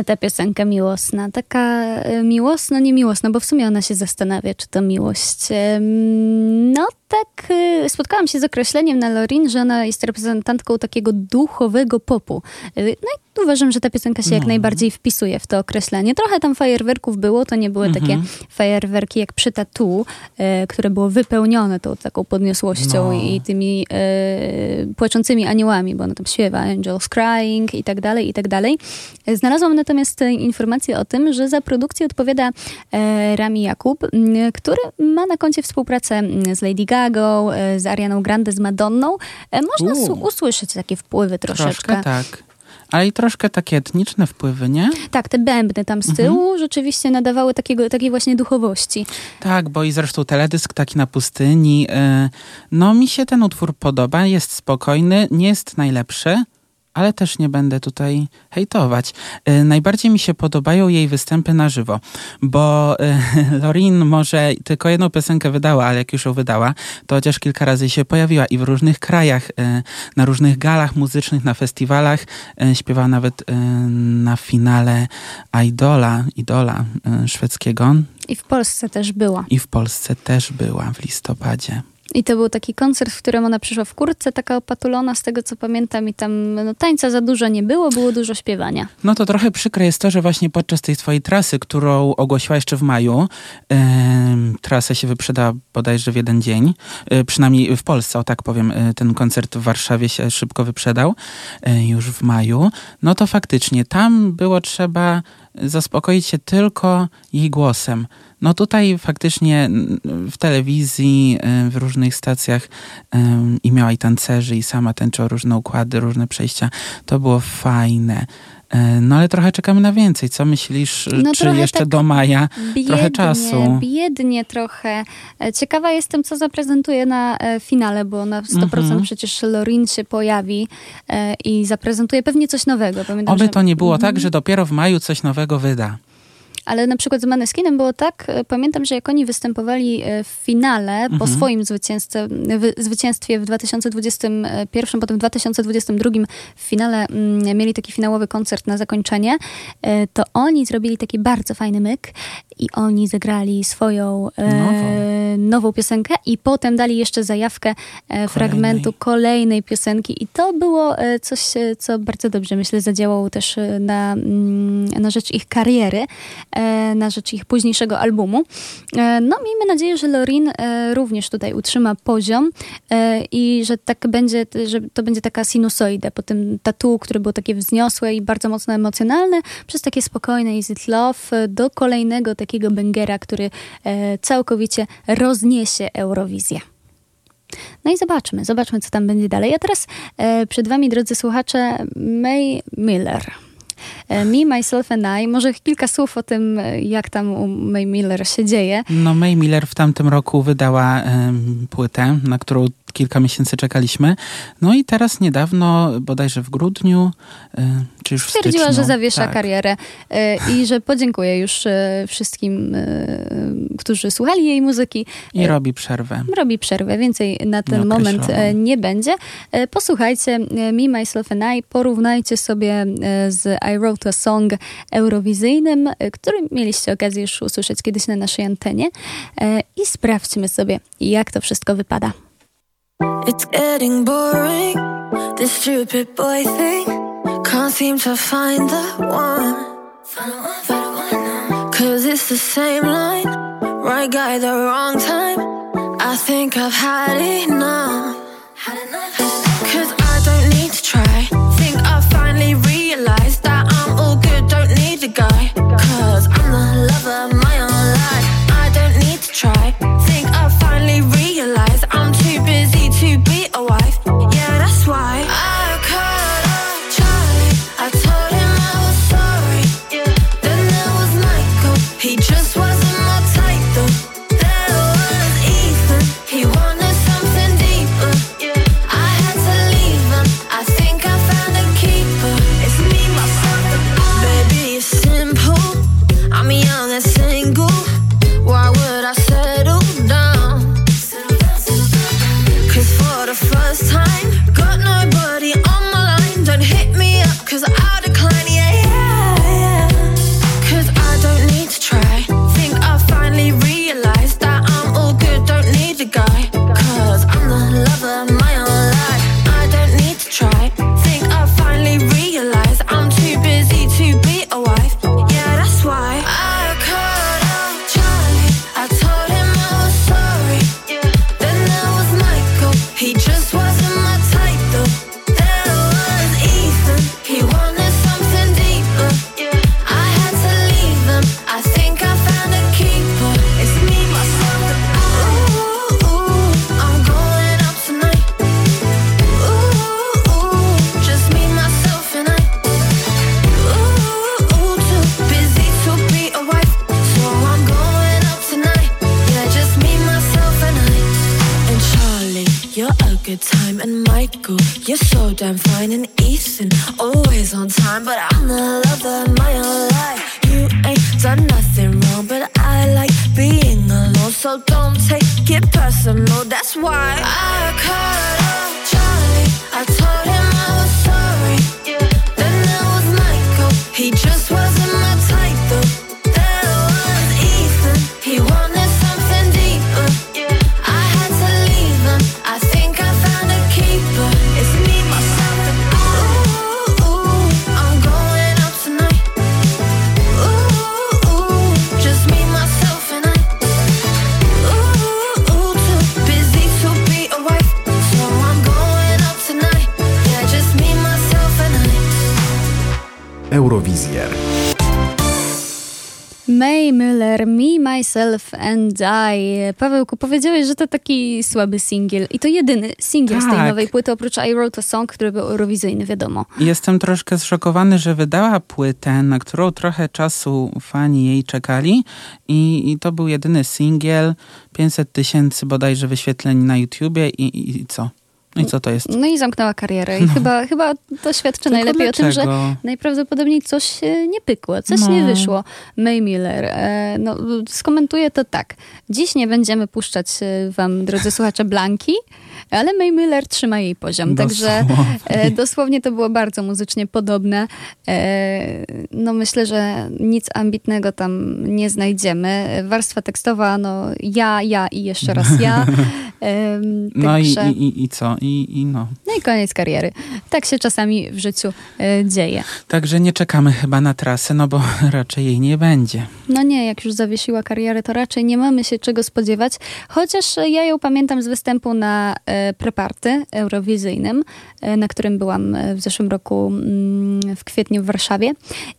ta piosenka miłosna. Taka miłosna, nie miłosna, bo w sumie ona się zastanawia, czy to miłość. Spotkałam się z określeniem na Lorin, że ona jest reprezentantką takiego duchowego popu. Y, no i uważam, że ta piosenka się jak No. najbardziej wpisuje w to określenie. Trochę tam fajerwerków było, to nie były Mhm. takie fajerwerki jak przy tatu, y, które było wypełnione tą taką podniosłością No. i tymi y, płaczącymi aniołami, bo ona tam śpiewa Angels Crying i tak dalej, i tak dalej. Znalazłam natomiast e, informację o tym, że za produkcję odpowiada e, Rami Jakub, który ma na koncie współpracę m, z Lady Gagą, e, z Arianą Grande, z Madonną. E, Można U. usłyszeć takie wpływy troszeczkę. Troszkę tak. Ale i troszkę takie etniczne wpływy, nie? Tak, te bębny tam z tyłu rzeczywiście nadawały takiego, takiej właśnie duchowości. Tak, bo i zresztą teledysk taki na pustyni. y, No mi się ten utwór podoba, jest spokojny, nie jest najlepszy, ale też nie będę tutaj hejtować. Y, Najbardziej mi się podobają jej występy na żywo, bo y, Lorin może tylko jedną piosenkę wydała, ale jak już ją wydała, to chociaż kilka razy się pojawiła i w różnych krajach, y, na różnych galach muzycznych, na festiwalach. Śpiewała nawet na finale Idola, Idola szwedzkiego. I w Polsce też była. I w Polsce też była w listopadzie. I to był taki koncert, w którym ona przyszła w kurtce, taka opatulona, z tego co pamiętam, i tam no, tańca za dużo nie było, było dużo śpiewania. No to trochę przykre jest to, że właśnie podczas tej twojej trasy, którą ogłosiła jeszcze w maju, trasa się wyprzedała bodajże w jeden dzień, e, przynajmniej w Polsce, o tak powiem, e, ten koncert w Warszawie się szybko wyprzedał, e, już w maju, no to faktycznie tam było trzeba zaspokoić się tylko jej głosem. No tutaj faktycznie w telewizji, e, w różnych stacjach em, i miała i tancerzy, i sama tańczyła różne układy, różne przejścia. To było fajne. E, No ale trochę czekamy na więcej. Co myślisz, No czy jeszcze tak do maja Biednie, trochę czasu? biednie trochę. E, Ciekawa jestem, co zaprezentuje na e, finale, bo na 100% Mhm. przecież Lorin się pojawi i zaprezentuje pewnie coś nowego. Pamiętam, Oby że- to nie było Mhm. tak, że dopiero w maju coś nowego wyda. Ale na przykład z Maneskinem było tak, e, pamiętam, że jak oni występowali e, w finale po Mhm. swoim zwycięzce, wy- zwycięstwie w 2021, potem w 2022 w finale mm, mieli taki finałowy koncert na zakończenie, e, to oni zrobili taki bardzo fajny myk i oni zagrali swoją e, Nową. nową piosenkę i potem dali jeszcze zajawkę e, fragmentu kolejnej piosenki i to było e, coś, e, co bardzo dobrze, myślę, zadziałało też e, na, mm, na rzecz ich kariery, e, na rzecz ich późniejszego albumu. E, No, miejmy nadzieję, że Lorin e, również tutaj utrzyma poziom e, i że tak będzie, że to będzie taka sinusoida po tym tatu, które było takie wzniosłe i bardzo mocno emocjonalne, przez takie spokojne Is It Love e, do kolejnego takiego bangera, który e, całkowicie rozniesie Eurowizję. No i zobaczmy, zobaczmy, co tam będzie dalej. A teraz e, przed wami, drodzy słuchacze, May Miller. E, Me, Myself and I. Może kilka słów o tym, e, jak tam u May Miller się dzieje. No May Miller w tamtym roku wydała płytę, na którą kilka miesięcy czekaliśmy. No i teraz niedawno, bodajże w grudniu, e, czy już w Stwierdziła, że zawiesza tak. karierę i że podziękuję już wszystkim, którzy słuchali jej muzyki. I robi przerwę. robi przerwę. Więcej na ten moment nie będzie. Posłuchajcie Me, Myself and I, porównajcie sobie z I Wrote Song eurowizyjnym, e, który mieliście okazję już usłyszeć kiedyś na naszej antenie e, i sprawdźmy sobie, jak to wszystko wypada. It's getting boring, this stupid boy thing. Can't seem to find the one. Cause it's the same line, right guy, the wrong time. I think I've had enough. Cause I don't need to try. Done nothing wrong, but I like being alone. So don't take it personal. That's why I called up Charlie. I told him May Müller, Me, Myself and I. Pawełku, powiedziałeś, że to taki słaby singiel. I to jedyny singiel z tej Tak. nowej płyty, oprócz I Wrote a Song, który był eurowizyjny, wiadomo. Jestem troszkę zszokowany, że wydała płytę, na którą trochę czasu fani jej czekali i, i to był jedyny singiel, 500 tysięcy bodajże wyświetleń na YouTubie i, i, i co? No i co to jest? No i zamknęła karierę. I chyba, chyba to świadczy Tylko najlepiej o tym, że dlaczego? najprawdopodobniej coś e, nie pykło, coś No. nie wyszło. May Miller, e, no, skomentuję to tak. Dziś nie będziemy puszczać e, wam, drodzy słuchacze, Blanki, ale May Miller trzyma jej poziom. Także Dosłownie. e, dosłownie to było bardzo muzycznie podobne. E, no myślę, że nic ambitnego tam nie znajdziemy. Warstwa tekstowa, no ja, ja i jeszcze raz ja. No i, także- i, i, co? I, I no. no i koniec kariery. Tak się czasami w życiu e, dzieje. Także nie czekamy chyba na trasę, no bo raczej jej nie będzie. No nie, jak już zawiesiła karierę, to raczej nie mamy się czego spodziewać. Chociaż ja ją pamiętam z występu na preparty eurowizyjnym, e, na którym byłam e, w zeszłym roku mm, w kwietniu w Warszawie.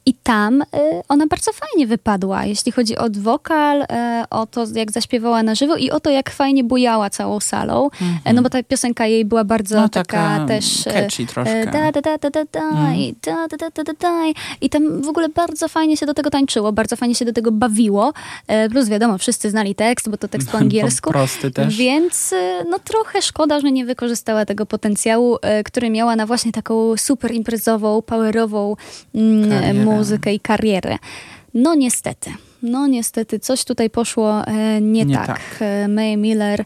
I tam e, ona bardzo fajnie wypadła, jeśli chodzi o wokal, e, o to, jak zaśpiewała na żywo i o to, jak fajnie bujała całą salą. E, No bo ta piosenka jej była bardzo No, taka, taka też... e, catchy troszkę. e, Da, da, da, da, da, da, i da, da, da, da, da, da. I tam w ogóle bardzo fajnie się do tego tańczyło, bardzo fajnie się do tego bawiło. E, Plus wiadomo, wszyscy znali tekst, bo to tekst po angielsku. Prosty też. Więc e, no trochę szkoda, że nie wykorzystała tego potencjału, e, który miała na właśnie taką super imprezową, powerową mm, Karierę. muzykę i karierę. No niestety. No niestety, coś tutaj poszło e, nie, Nie tak. tak. E, May Miller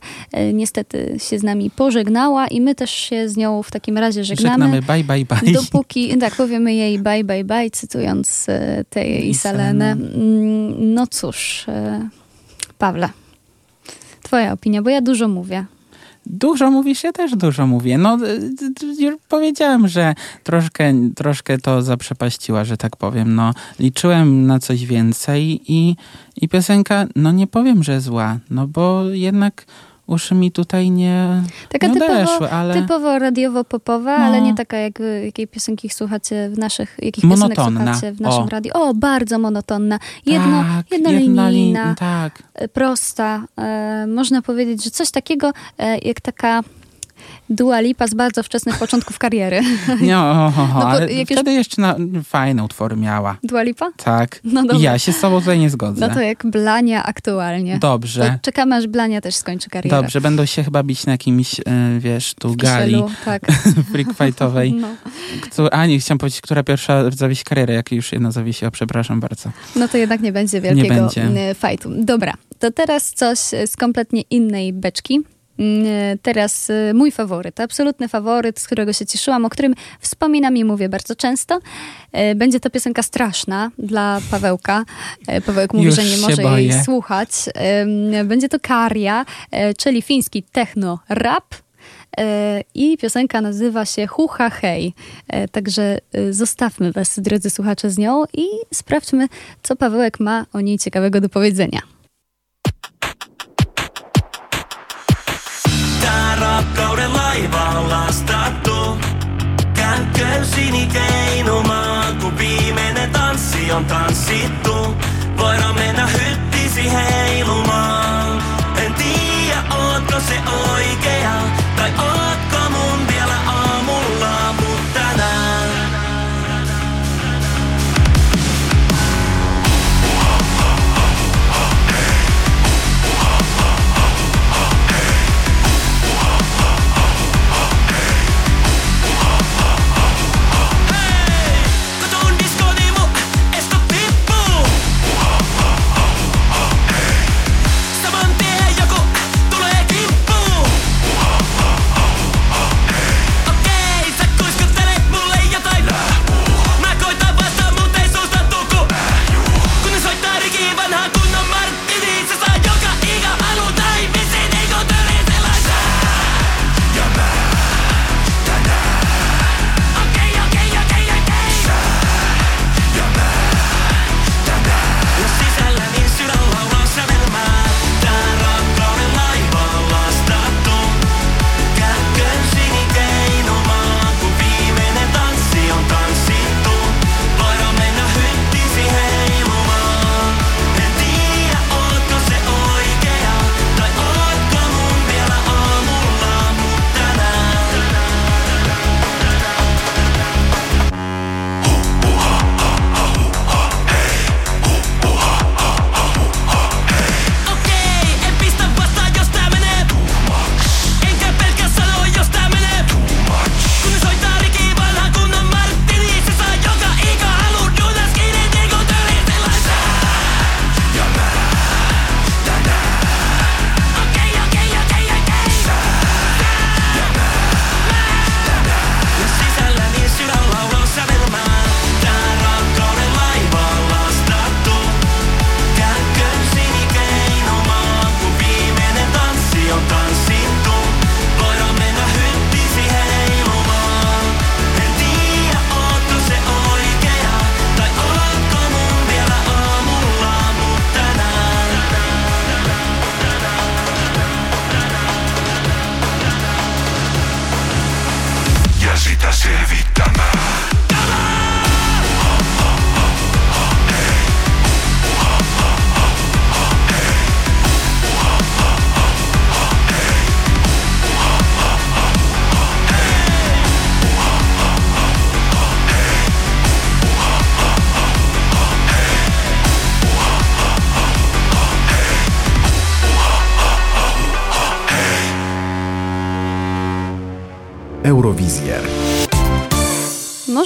niestety się z nami pożegnała i my też się z nią w takim razie żegnamy. Żegnamy, bye, bye, bye. Dopóki, tak, powiemy jej bye, bye, bye, cytując e, tę I Isalenę. Mm, No cóż, Pawle, twoja opinia, bo ja dużo mówię. Dużo mówisz, ja też dużo mówię. No, już powiedziałem, że troszkę, troszkę to zaprzepaściła, że tak powiem. No, liczyłem na coś więcej i, i piosenka, no nie powiem, że zła, no bo jednak uszy mi tutaj nie, Taka nie typowo, odeszły, ale typowo radiowo-popowa, No. ale nie taka jak jakiej piosenki słuchacie w naszych, jakich Monotonna. słuchacie w naszym O. radiu. O, bardzo monotonna. Jedno, tak, jednolinijna. jedna lin- tak. e, prosta. E, można powiedzieć, że coś takiego e, jak taka Dua Lipa z bardzo wczesnych początków kariery. Nie, o, o, o, No ale jak już- wtedy jeszcze na, fajne utwory miała. Dua Lipa? Tak. No dobra. Ja się z sobą tutaj nie zgodzę. No to jak Blania aktualnie. To Dobrze. czekamy, aż Blania też skończy karierę. Dobrze, będą się chyba bić na jakimś, e, wiesz, tu W gali Kisielu, tak. freak fightowej. No. Któ- A nie, chciałam powiedzieć, która pierwsza zawiesi karierę, jak już jedna zawiesiła, przepraszam bardzo. no to jednak nie będzie wielkiego będzie. mm, fajtu. Dobra, to teraz coś z kompletnie innej beczki. Mm, Teraz y, mój faworyt, absolutny faworyt, z którego się cieszyłam, o którym wspominam i mówię bardzo często. E, Będzie to piosenka straszna dla Pawełka. E, Pawełek mówi, Już że nie może jej boję. słuchać. Em, Będzie to Karia, e, czyli fiński techno rap. E, I piosenka nazywa się Hucha Hej. E, Także e, zostawmy Was, drodzy słuchacze, z nią i sprawdźmy, co Pawełek ma o niej ciekawego do powiedzenia. Rakkauden laiva on lastattu. Käyn köysini keinumaan, kun viimeinen tanssi on tanssittu. Voidaan mennä hyttisi heilumaan. En tiedä, ootko se oikea, tai ootko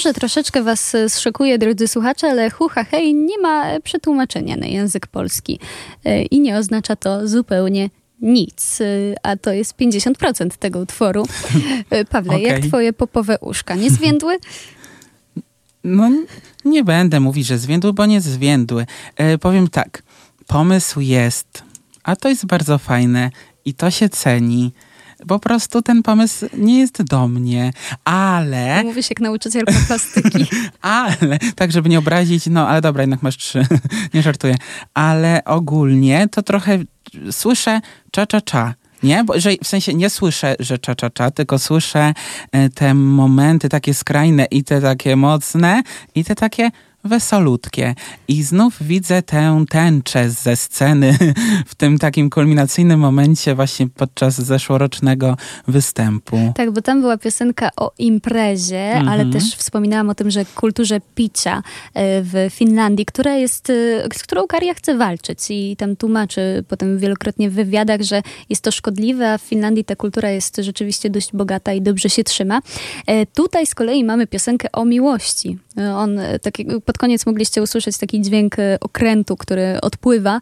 Może troszeczkę was e, zszokuje, drodzy słuchacze, ale hucha hej nie ma e, przetłumaczenia na język polski. E, I nie oznacza to zupełnie nic, a to jest 50% tego utworu. Pawle, Okej. jak twoje popowe uszka? Nie zwiędły? No, nie będę mówić, że zwiędły, bo nie zwiędły. E, powiem tak, pomysł jest, a to jest bardzo fajne i to się ceni. Po prostu ten pomysł nie jest do mnie, ale, Mówisz jak nauczycielka plastyki. ale, tak żeby nie obrazić, no ale dobra, jednak masz trzy, nie żartuję, ale ogólnie to trochę słyszę cza cza cza. Nie, bo że, w sensie nie słyszę, że cza cza cza, tylko słyszę e, te momenty takie skrajne i te takie mocne i te takie wesolutkie. I znów widzę tę tęczę ze sceny w tym takim kulminacyjnym momencie właśnie podczas zeszłorocznego występu. Tak, bo tam była piosenka o imprezie, Mhm. ale też wspominałam o tym, że kulturze picia e, w Finlandii, która jest, e, z którą Karia chce walczyć i tam tłumaczy potem wielokrotnie w wywiadach, że jest to szkodliwe, a w Finlandii ta kultura jest rzeczywiście dość bogata i dobrze się trzyma. E, Tutaj z kolei mamy piosenkę o miłości. On, taki, pod koniec mogliście usłyszeć taki dźwięk e, okrętu, który odpływa,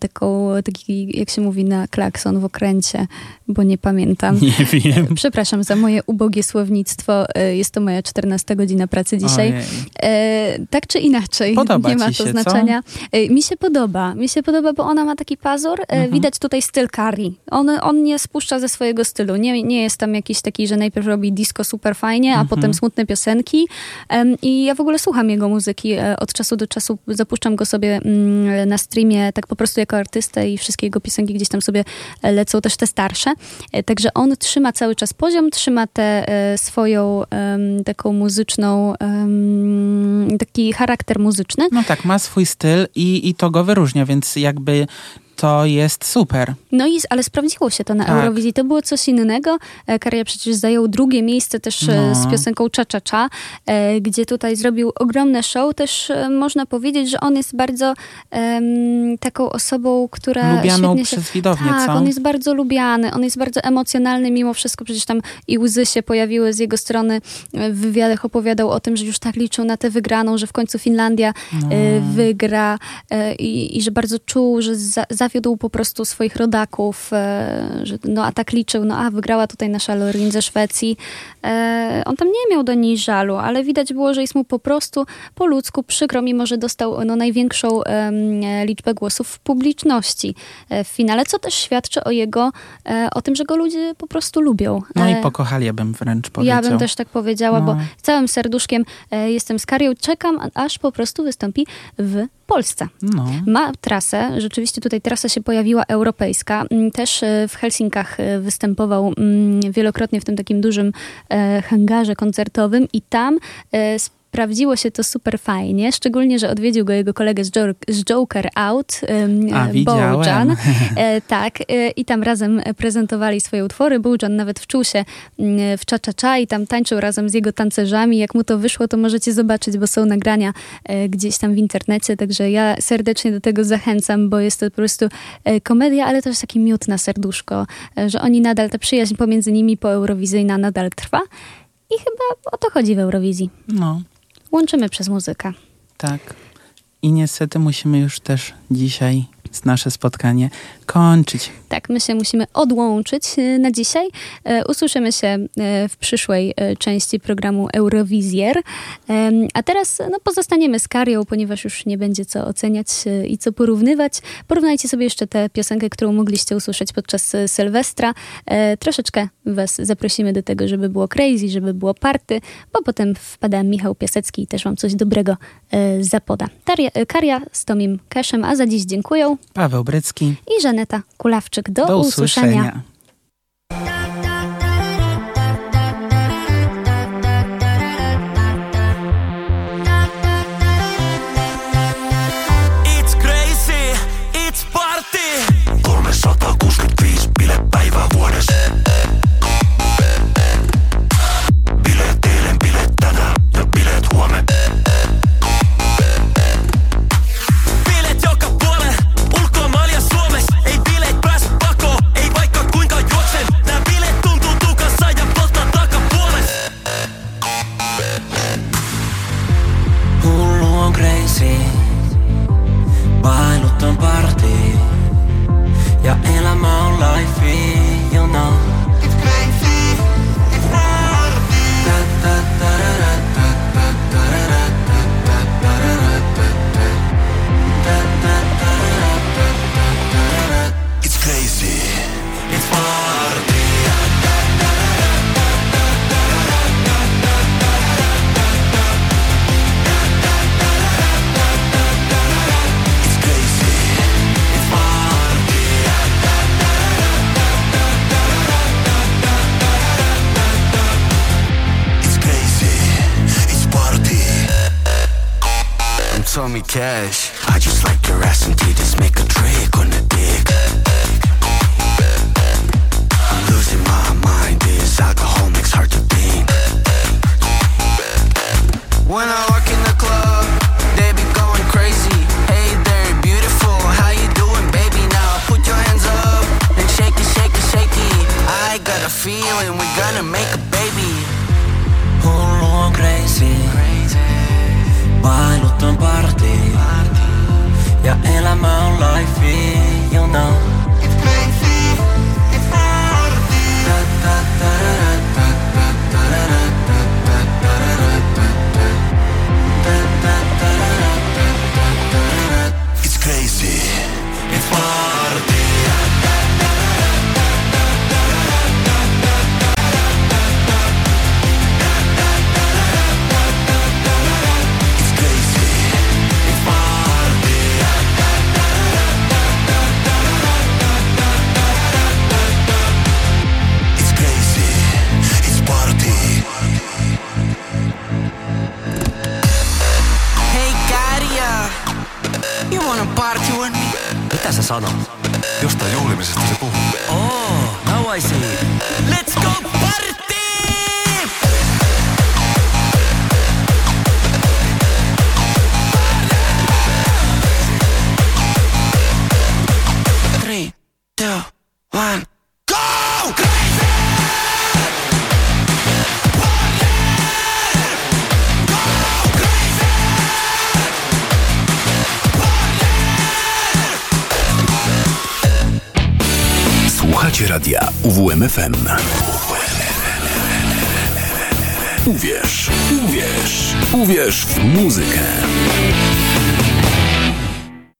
taką, taki, jak się mówi na klakson w okręcie, bo nie pamiętam. Nie wiem. Przepraszam za moje ubogie słownictwo. E, Jest to moja 14 godzina pracy dzisiaj. Ojej. E, tak czy inaczej, Podoba nie ma to się, znaczenia. E, mi się podoba. Mi się podoba, bo ona ma taki pazur. E, Mhm. Widać tutaj styl Kari. On, on nie spuszcza ze swojego stylu. Nie, nie jest tam jakiś taki, że najpierw robi disco super fajnie, a Mhm. potem smutne piosenki. I ja w ogóle słucham jego muzyki e, od czasu do czasu. Zapuszczam go sobie mm, na streamie tak po prostu jako artystę i wszystkie jego piosenki gdzieś tam sobie e, lecą, też te starsze. E, Także on trzyma cały czas poziom, trzyma tę swoją taką muzyczną, taki charakter muzyczny. No tak, ma swój styl i, i to go wyróżnia, więc jakby to jest super. No i, ale sprawdziło się to na Tak. Eurowizji. To było coś innego. E, Karia przecież zajął drugie miejsce też e, No. z piosenką Cza Cza Cza, e, gdzie tutaj zrobił ogromne show. Też można powiedzieć, że on jest bardzo em, taką osobą, która Lubianą świetnie się... przez widownię, Tak, co? on jest bardzo lubiany, on jest bardzo emocjonalny mimo wszystko. Przecież tam i łzy się pojawiły z jego strony. W wywiadach opowiadał o tym, że już tak liczył na tę wygraną, że w końcu Finlandia No. wygra i, i że bardzo czuł, że za, zawiódł po prostu swoich rodaków, e, że no a tak liczył, no a wygrała tutaj nasza Lorin ze Szwecji. E, on tam nie miał do niej żalu, ale widać było, że jest mu po prostu po ludzku przykro, mimo że dostał no, największą liczbę głosów w publiczności e, w finale, co też świadczy o jego, o tym, że go ludzie po prostu lubią. No i pokochali, ja bym wręcz powiedział. ja bym też tak powiedziała, bo No. całym serduszkiem jestem z Karią, czekam, aż po prostu wystąpi w Polsce. No. Ma trasę, rzeczywiście tutaj trasa się pojawiła europejska. Mm, Też e, w Helsinkach e, występował mm, wielokrotnie w tym takim dużym e, hangarze koncertowym i tam sprawdziło się to super fajnie, szczególnie, że odwiedził go jego kolegę z, Jo- z Joker Out, A. Bojan. E, tak, e, i tam razem prezentowali swoje utwory. Bojan nawet wczuł się mm, w cza-cza-cza i tam tańczył razem z jego tancerzami. Jak mu to wyszło, to możecie zobaczyć, bo są nagrania e, gdzieś tam w internecie, także ja serdecznie do tego zachęcam, bo jest to po prostu komedia, ale też taki miód na serduszko, że oni nadal, ta przyjaźń pomiędzy nimi poeurowizyjna nadal trwa i chyba o to chodzi w Eurowizji. No, Łączymy przez muzykę. tak. I niestety musimy już też dzisiaj nasze spotkanie kończyć. Tak, my się musimy odłączyć e, na dzisiaj. E, Usłyszymy się e, w przyszłej części programu Eurowizjer. A teraz no, pozostaniemy z Karią, ponieważ już nie będzie co oceniać i co porównywać. Porównajcie sobie jeszcze tę piosenkę, którą mogliście usłyszeć podczas Sylwestra. Troszeczkę was zaprosimy do tego, żeby było crazy, żeby było party, bo potem wpada Michał Piasecki i też wam coś dobrego zapoda. Karia z Tomim Keszem, a za dziś dziękuję Paweł Brycki, i Żaneta Kulawczyk. Do, do usłyszenia. usłyszenia.